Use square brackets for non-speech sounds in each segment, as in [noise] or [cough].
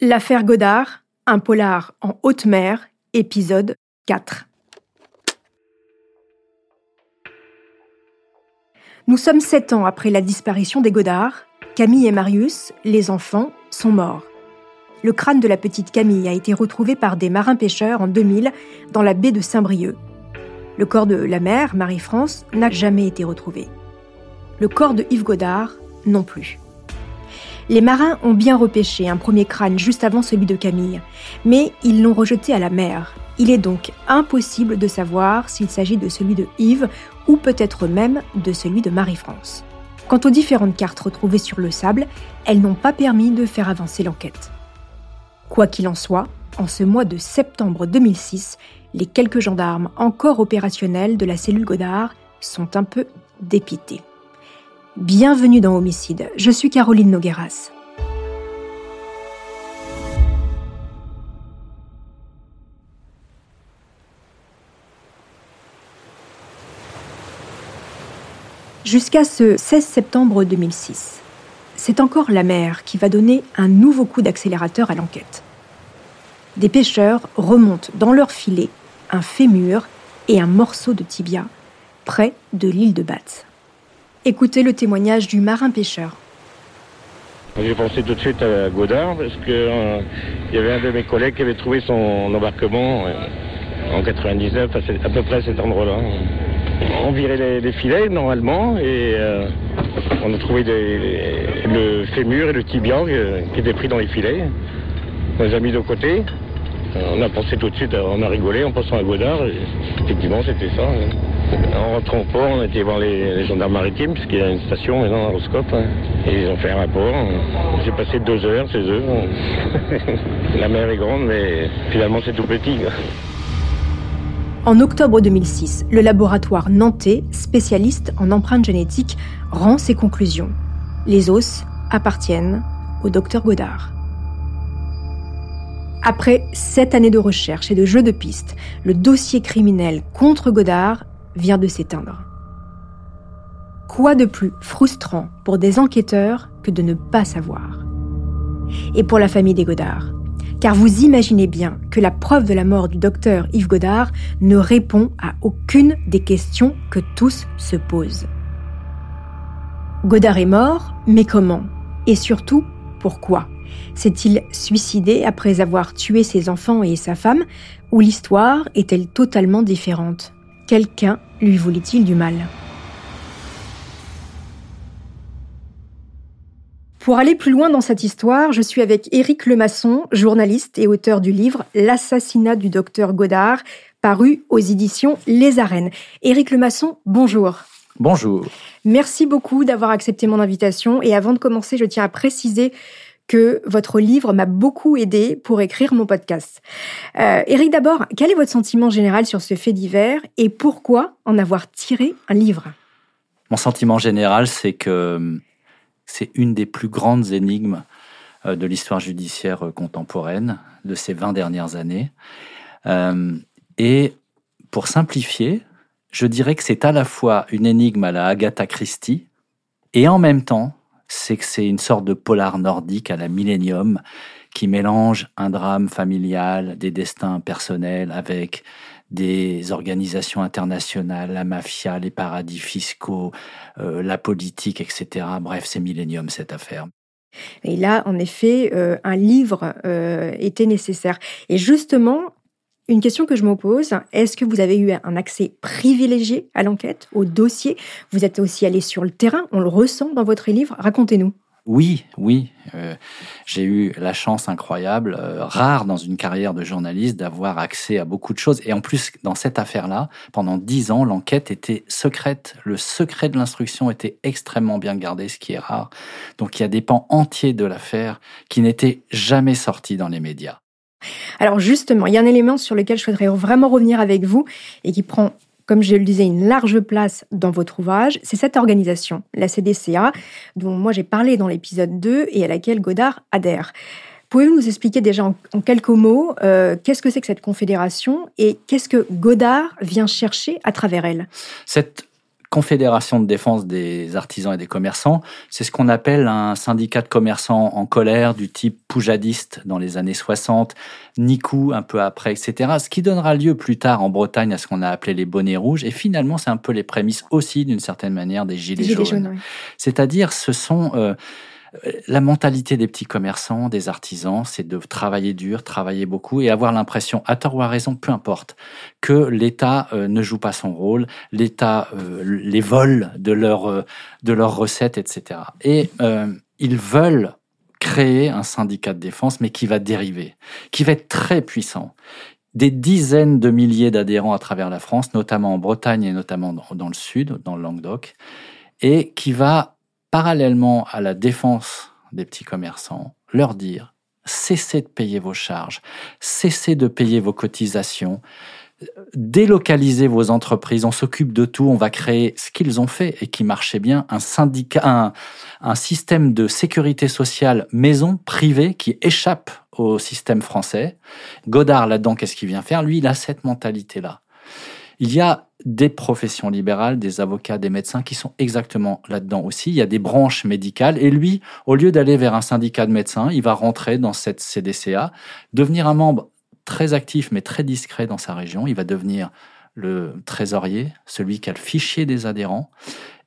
L'affaire Godard, un polar en haute mer, épisode 4. Nous sommes sept ans après la disparition des Godards. Camille et Marius, les enfants, sont morts. Le crâne de la petite Camille a été retrouvé par des marins-pêcheurs en 2000 dans la baie de Saint-Brieuc. Le corps de la mère, Marie-France, n'a jamais été retrouvé. Le corps de Yves Godard non plus. Les marins ont bien repêché un premier crâne juste avant celui de Camille, mais ils l'ont rejeté à la mer. Il est donc impossible de savoir s'il s'agit de celui de Yves ou peut-être même de celui de Marie-France. Quant aux différentes cartes retrouvées sur le sable, elles n'ont pas permis de faire avancer l'enquête. Quoi qu'il en soit, en ce mois de septembre 2006, les quelques gendarmes encore opérationnels de la cellule Godard sont un peu dépités. Bienvenue dans Homicide, je suis Caroline Nogueras. Jusqu'à ce 16 septembre 2006, c'est encore la mer qui va donner un nouveau coup d'accélérateur à l'enquête. Des pêcheurs remontent dans leur filet un fémur et un morceau de tibia près de l'île de Batz. Écoutez le témoignage du marin-pêcheur. J'ai pensé tout de suite à Godard parce qu'il euh, y avait un de mes collègues qui avait trouvé son embarquement euh, en 99 à, peu près à cet endroit-là. On virait les, filets normalement et euh, on a trouvé le fémur et le tibia qui étaient pris dans les filets. On les a mis de côté. On a pensé tout de suite, on a rigolé en pensant à Godard. effectivement, c'était ça. Hein. En rentrant au port, on été voir les, gendarmes maritimes, puisqu'il y a une station maintenant à Roscope. Hein. Ils ont fait un rapport. J'ai passé deux heures chez eux. [laughs] La mer est grande, mais finalement c'est tout petit. En octobre 2006, le laboratoire nantais, spécialiste en empreintes génétiques, rend ses conclusions. Les os appartiennent au docteur Godard. Après sept années de recherche et de jeux de pistes, le dossier criminel contre Godard vient de s'éteindre. Quoi de plus frustrant pour des enquêteurs que de ne pas savoir? Et pour la famille des Godard car vous imaginez bien que la preuve de la mort du docteur Yves Godard ne répond à aucune des questions que tous se posent. Godard est mort, mais comment? Et surtout, pourquoi? S'est-il suicidé après avoir tué ses enfants et sa femme Ou l'histoire est-elle totalement différente? Quelqu'un lui voulait-il du mal? Pour aller plus loin dans cette histoire, je suis avec Éric Lemasson, journaliste et auteur du livre L'assassinat du docteur Godard, paru aux éditions Les Arènes. Éric Lemasson, bonjour. Bonjour. Merci beaucoup d'avoir accepté mon invitation et avant de commencer, je tiens à préciser que votre livre m'a beaucoup aidé pour écrire mon podcast. Euh, Eric, d'abord, quel est votre sentiment général sur ce fait divers et pourquoi en avoir tiré un livre? Mon sentiment général, c'est que c'est une des plus grandes énigmes euh, de l'histoire judiciaire euh, contemporaine de ces 20 dernières années. Euh, et pour simplifier, je dirais que c'est à la fois une énigme à la Agatha Christie et en même temps c'est que c'est une sorte de polar nordique à la millénium qui mélange un drame familial, des destins personnels avec des organisations internationales, la mafia, les paradis fiscaux, euh, la politique, etc. Bref, c'est millénium cette affaire. Et là, en effet, euh, un livre euh, était nécessaire. Et justement, une question que je me pose, est-ce que vous avez eu un accès privilégié à l'enquête, au dossier? Vous êtes aussi allé sur le terrain, on le ressent dans votre livre. Racontez-nous. Oui, oui. Euh, j'ai eu la chance incroyable, euh, rare dans une carrière de journaliste, d'avoir accès à beaucoup de choses. Et en plus, dans cette affaire-là, pendant dix ans, l'enquête était secrète. Le secret de l'instruction était extrêmement bien gardé, ce qui est rare. Donc il y a des pans entiers de l'affaire qui n'étaient jamais sortis dans les médias. Alors justement, il y a un élément sur lequel je voudrais vraiment revenir avec vous et qui prend, comme je le disais, une large place dans votre ouvrage, c'est cette organisation, la CDCA, dont moi j'ai parlé dans l'épisode 2 et à laquelle Godard adhère. Pouvez-vous nous expliquer déjà en, quelques mots euh, qu'est-ce que c'est que cette confédération et qu'est-ce que Godard vient chercher à travers elle? Confédération de défense des artisans et des commerçants, c'est ce qu'on appelle un syndicat de commerçants en colère du type poujadiste dans les années 60, Nikou un peu après, etc. Ce qui donnera lieu plus tard en Bretagne à ce qu'on a appelé les bonnets rouges. Et finalement, c'est un peu les prémices aussi, d'une certaine manière, des gilets, jaunes. C'est-à-dire, ce sont... Euh, la mentalité des petits commerçants, des artisans, c'est de travailler dur, travailler beaucoup et avoir l'impression, à tort ou à raison, peu importe, que l'État euh, ne joue pas son rôle, l'État euh, les vole de leurs euh, de leurs recettes, etc. Et ils veulent créer un syndicat de défense, mais qui va dériver, qui va être très puissant. Des dizaines de milliers d'adhérents à travers la France, notamment en Bretagne et notamment dans le sud, dans le Languedoc, et qui va parallèlement à la défense des petits commerçants, leur dire cessez de payer vos charges, cessez de payer vos cotisations, délocalisez vos entreprises, on s'occupe de tout, on va créer ce qu'ils ont fait et qui marchait bien, un syndicat, un, un système de sécurité sociale maison privée qui échappe au système français. Godard là-dedans, qu'est-ce qu'il vient faire? Lui, il a cette mentalité-là. Il y a des professions libérales, des avocats, des médecins qui sont exactement là-dedans aussi. Il y a des branches médicales. Et lui, au lieu d'aller vers un syndicat de médecins, il va rentrer dans cette CDCA, devenir un membre très actif mais très discret dans sa région. Il va devenir le trésorier, celui qui a le fichier des adhérents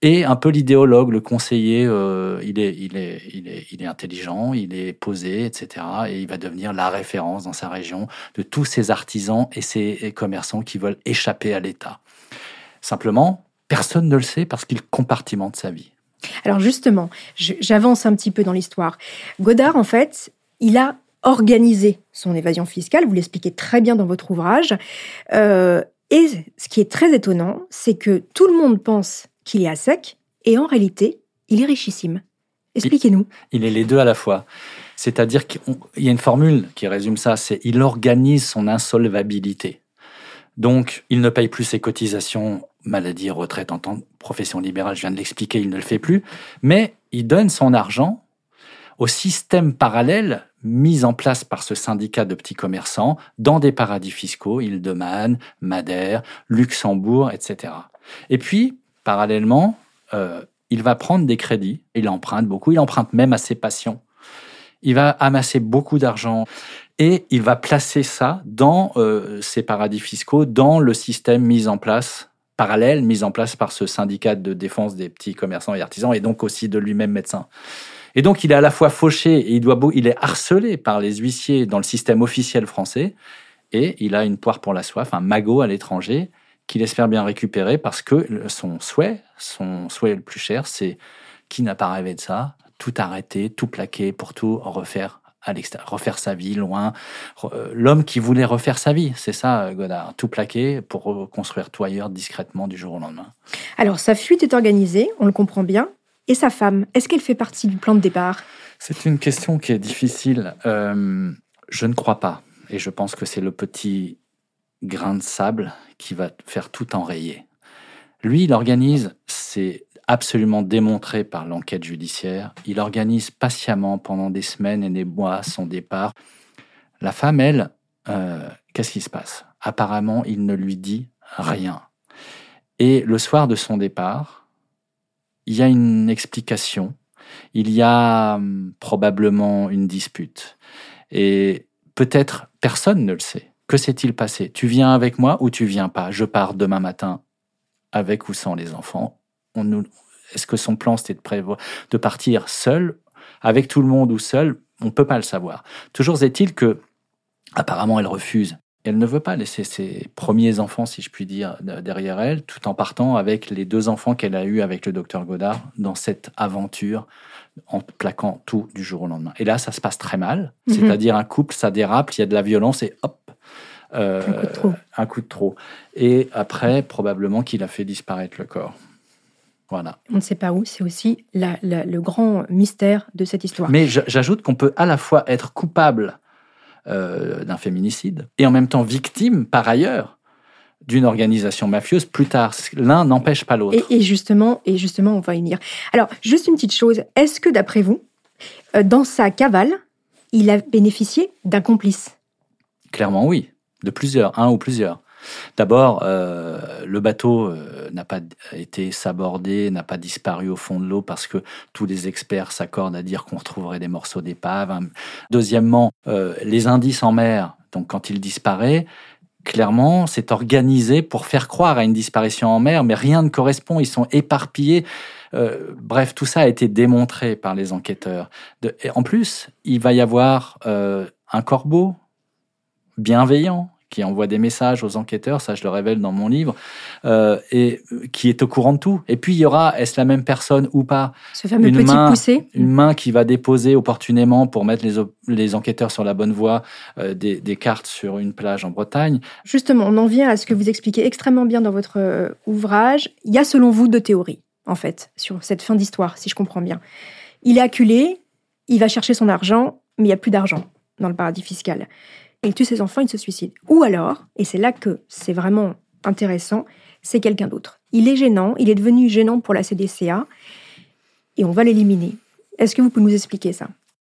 et un peu l'idéologue, le conseiller, euh, il, est, il, est, il, est, il est intelligent, il est posé, etc. Et il va devenir la référence dans sa région de tous ces artisans et ces commerçants qui veulent échapper à l'État. Simplement, personne ne le sait parce qu'il compartimente sa vie. Alors justement, j'avance un petit peu dans l'histoire. Godard, en fait, il a organisé son évasion fiscale, vous l'expliquez très bien dans votre ouvrage. Euh, et ce qui est très étonnant, c'est que tout le monde pense qu'il est à sec, et en réalité, il est richissime. Expliquez-nous. Il est les deux à la fois. C'est-à-dire qu'il y a une formule qui résume ça, c'est il organise son insolvabilité. Donc, il ne paye plus ses cotisations maladie, retraite en tant que profession libérale, je viens de l'expliquer, il ne le fait plus, mais il donne son argent au système parallèle mis en place par ce syndicat de petits commerçants dans des paradis fiscaux, Île-de-Man, Madère, Luxembourg, etc. Et puis, parallèlement, euh, il va prendre des crédits, il emprunte beaucoup, il emprunte même à ses patients. Il va amasser beaucoup d'argent et il va placer ça dans euh, ces paradis fiscaux, dans le système mis en place, parallèle, mis en place par ce syndicat de défense des petits commerçants et artisans, et donc aussi de lui-même médecin. Et donc il est à la fois fauché et il, doit, il est harcelé par les huissiers dans le système officiel français, et il a une poire pour la soif, un magot à l'étranger, qu'il espère bien récupérer parce que son souhait, son souhait le plus cher, c'est qui n'a pas rêvé de ça, tout arrêter, tout plaquer pour tout refaire à l'extérieur, refaire sa vie loin. Euh, l'homme qui voulait refaire sa vie, c'est ça, Godard, tout plaquer pour reconstruire tout ailleurs discrètement du jour au lendemain. Alors sa fuite est organisée, on le comprend bien. Et sa femme, est-ce qu'elle fait partie du plan de départ? C'est une question qui est difficile. Euh, je ne crois pas. Et je pense que c'est le petit grain de sable qui va faire tout enrayer. Lui, il organise, c'est absolument démontré par l'enquête judiciaire, il organise patiemment pendant des semaines et des mois son départ. La femme, elle, euh, qu'est-ce qui se passe? Apparemment, il ne lui dit rien. Et le soir de son départ, il y a une explication, il y a hum, probablement une dispute. Et peut-être personne ne le sait. Que s'est-il passé? Tu viens avec moi ou tu viens pas? Je pars demain matin avec ou sans les enfants. Est-ce que son plan c'était de prévoir de partir seul, avec tout le monde ou seul? On ne peut pas le savoir. Toujours est-il que, apparemment, elle refuse. Elle ne veut pas laisser ses premiers enfants, si je puis dire, derrière elle, tout en partant avec les deux enfants qu'elle a eus avec le docteur Godard dans cette aventure en plaquant tout du jour au lendemain. Et là, ça se passe très mal. Mhm. C'est-à-dire un couple, ça dérape, il y a de la violence et hop, euh, un, coup de trop. un coup de trop. Et après, probablement qu'il a fait disparaître le corps. Voilà. On ne sait pas où, c'est aussi le grand mystère de cette histoire. Mais j'ajoute qu'on peut à la fois être coupable euh, d'un féminicide et en même temps victime, par ailleurs, d'une organisation mafieuse plus tard. L'un n'empêche pas l'autre. Et, justement, et justement, on va y venir. Alors, juste une petite chose. Est-ce que, d'après vous, euh, dans sa cavale, il a bénéficié d'un complice? Clairement, oui de plusieurs, un ou plusieurs. D'abord, euh, le bateau euh, n'a pas été sabordé, n'a pas disparu au fond de l'eau parce que tous les experts s'accordent à dire qu'on retrouverait des morceaux d'épave. Deuxièmement, euh, les indices en mer, donc quand il disparaît, clairement, c'est organisé pour faire croire à une disparition en mer, mais rien ne correspond, ils sont éparpillés. Bref, tout ça a été démontré par les enquêteurs. Et en plus, il va y avoir un corbeau bienveillant qui envoie des messages aux enquêteurs, ça je le révèle dans mon livre, euh, et qui est au courant de tout. Et puis il y aura, est-ce la même personne ou pas Ce fameux une petit main, poussé. Une main qui va déposer opportunément pour mettre les, les enquêteurs sur la bonne voie euh, des, des cartes sur une plage en Bretagne. Justement, on en vient à ce que vous expliquez extrêmement bien dans votre euh, ouvrage. Il y a selon vous deux théories, en fait, sur cette fin d'histoire, si je comprends bien. Il est acculé, il va chercher son argent, mais il n'y a plus d'argent dans le paradis fiscal. Il tue ses enfants, il se suicide. Ou alors, et c'est là que c'est vraiment intéressant, c'est quelqu'un d'autre. Il est gênant, il est devenu gênant pour la CDCA, et on va l'éliminer. Est-ce que vous pouvez nous expliquer ça?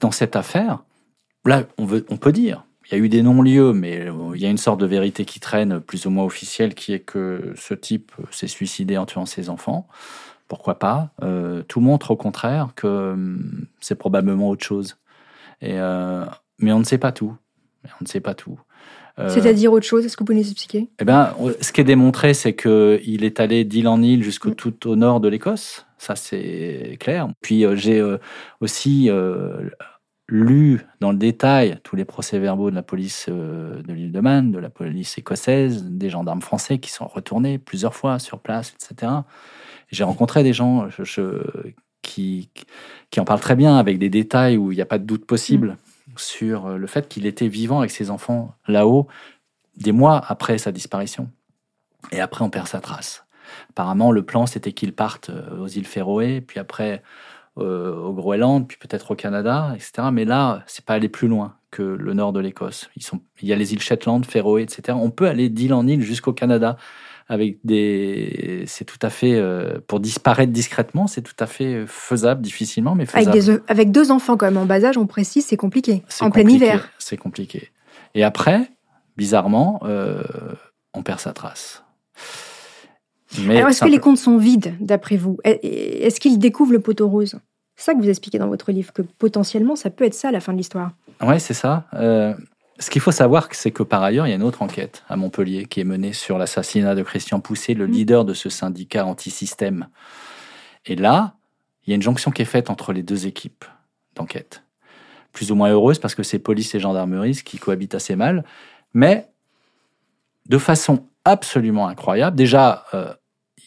Dans cette affaire, là, on, peut dire, il y a eu des non-lieux, mais euh, il y a une sorte de vérité qui traîne, plus ou moins officielle, qui est que ce type s'est suicidé en tuant ses enfants. Pourquoi pas? Euh, Tout montre au contraire que hum, c'est probablement autre chose. Euh, mais on ne sait pas tout. Mais On ne sait pas tout. Euh, C'est-à-dire autre chose Est-ce que vous pouvez nous expliquer? Eh ben, ce qui est démontré, c'est que il est allé d'île en île jusqu'au tout au nord de l'Écosse. Ça, c'est clair. Puis euh, j'ai euh, aussi euh, lu dans le détail tous les procès-verbaux de la police euh, de l'île de Man, de la police écossaise, des gendarmes français qui sont retournés plusieurs fois sur place, etc. J'ai rencontré des gens je- je- qui, qui en parlent très bien avec des détails où il n'y a pas de doute possible sur euh, le fait qu'il était vivant avec ses enfants là-haut des mois après sa disparition. Et après, on perd sa trace. Apparemment, le plan, c'était qu'ils partent euh, aux îles Féroé, puis après euh, au Groenland, puis peut-être au Canada, etc. Mais là, c'est pas aller plus loin que le nord de l'Écosse. Il y a les îles Shetland, Féroé, etc. On peut aller d'île en île jusqu'au Canada avec des. C'est tout à fait euh, pour disparaître discrètement, c'est tout à fait faisable, difficilement, mais avec, faisable. des, avec deux enfants quand même en bas âge, on précise, c'est compliqué. En plein hiver. C'est compliqué. Et après, bizarrement, euh, on perd sa trace. Mais Alors, est-ce que les comptes sont vides, d'après vous? Est- Est-ce qu'il découvre le poteau rose? C'est ça que vous expliquez dans votre livre, que potentiellement, ça peut être ça, la fin de l'histoire. Ouais, c'est ça. Euh, ce qu'il faut savoir, c'est que par ailleurs, il y a une autre enquête à Montpellier qui est menée sur l'assassinat de Christian Poussé, le Mhm. leader de ce syndicat anti-système. Et là, il y a une jonction qui est faite entre les deux équipes d'enquête. Plus ou moins heureuse parce que c'est police et gendarmerie qui cohabitent assez mal, mais de façon absolument incroyable. Déjà, euh,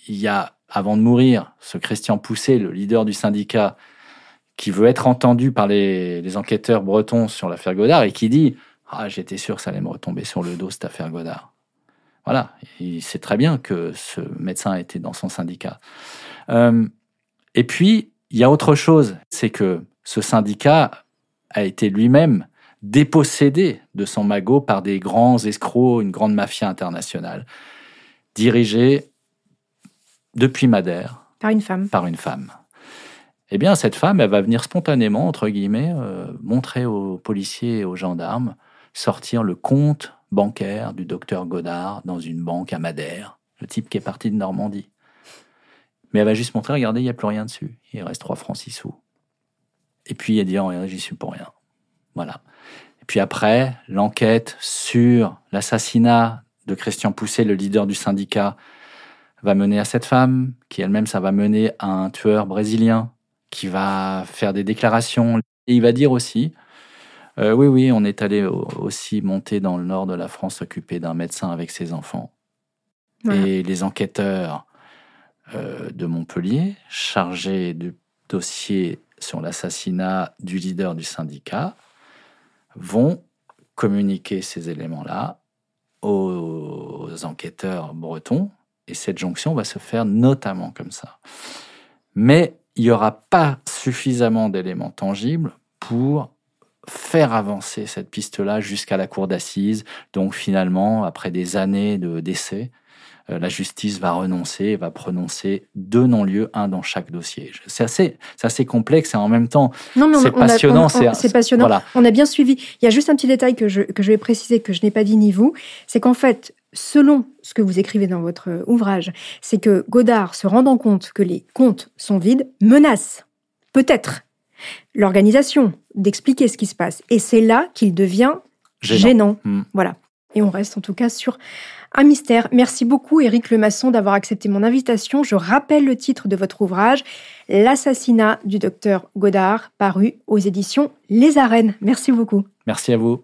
il y a, avant de mourir, ce Christian Poussé, le leader du syndicat, qui veut être entendu par les, les enquêteurs bretons sur l'affaire Godard et qui dit Ah, j'étais sûr que ça allait me retomber sur le dos, cette affaire Godard. Voilà, il sait très bien que ce médecin était dans son syndicat. Euh, et puis, il y a autre chose, c'est que ce syndicat a été lui-même dépossédé de son magot par des grands escrocs, une grande mafia internationale, dirigée depuis Madère Par une femme. par une femme. Eh bien, cette femme, elle va venir spontanément, entre guillemets, euh, montrer aux policiers et aux gendarmes, sortir le compte bancaire du docteur Godard dans une banque à Madère, le type qui est parti de Normandie. Mais elle va juste montrer, regardez, il n'y a plus rien dessus. Il reste 3 francs 6 sous. Et puis, elle dit, oh, j'y suis pour rien. Voilà. Et puis après, l'enquête sur l'assassinat de Christian Pousset, le leader du syndicat, va mener à cette femme, qui elle-même, ça va mener à un tueur brésilien qui va faire des déclarations. Et il va dire aussi, euh, oui, oui, on est allé au- aussi monter dans le nord de la France s'occuper d'un médecin avec ses enfants. Voilà. Et les enquêteurs euh, de Montpellier, chargés du dossier sur l'assassinat du leader du syndicat, vont communiquer ces éléments-là aux enquêteurs bretons. Et cette jonction va se faire notamment comme ça. Mais il n'y aura pas suffisamment d'éléments tangibles pour faire avancer cette piste-là jusqu'à la cour d'assises. Donc finalement, après des années de décès, euh, la justice va renoncer et va prononcer deux non-lieux, un dans chaque dossier. C'est assez, assez complexe et en même temps, c'est passionnant. on- on- C'est passionnant. Voilà. On a bien suivi. Il y a juste un petit détail que je, que je vais préciser, que je n'ai pas dit ni vous. C'est qu'en fait, selon ce que vous écrivez dans votre ouvrage, c'est que Godard, se rendant compte que les comptes sont vides, menace, peut-être, l'organisation d'expliquer ce qui se passe. Et c'est là qu'il devient gênant. Hmm. Voilà. Et on reste en tout cas sur un mystère. Merci beaucoup Éric Lemasson d'avoir accepté mon invitation. Je rappelle le titre de votre ouvrage, L'assassinat du docteur Godard, paru aux éditions Les Arènes. Merci beaucoup. Merci à vous.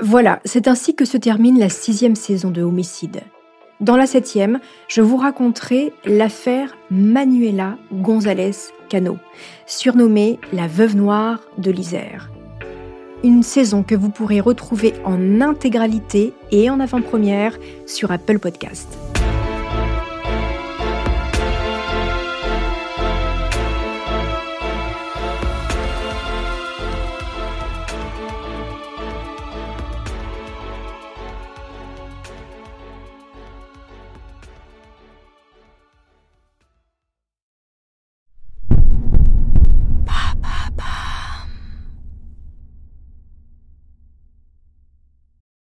Voilà, c'est ainsi que se termine la sixième saison de Homicide. Dans la septième, je vous raconterai l'affaire Manuela González Cano, surnommée la veuve noire de l'Isère. Une saison que vous pourrez retrouver en intégralité et en avant-première sur Apple Podcast.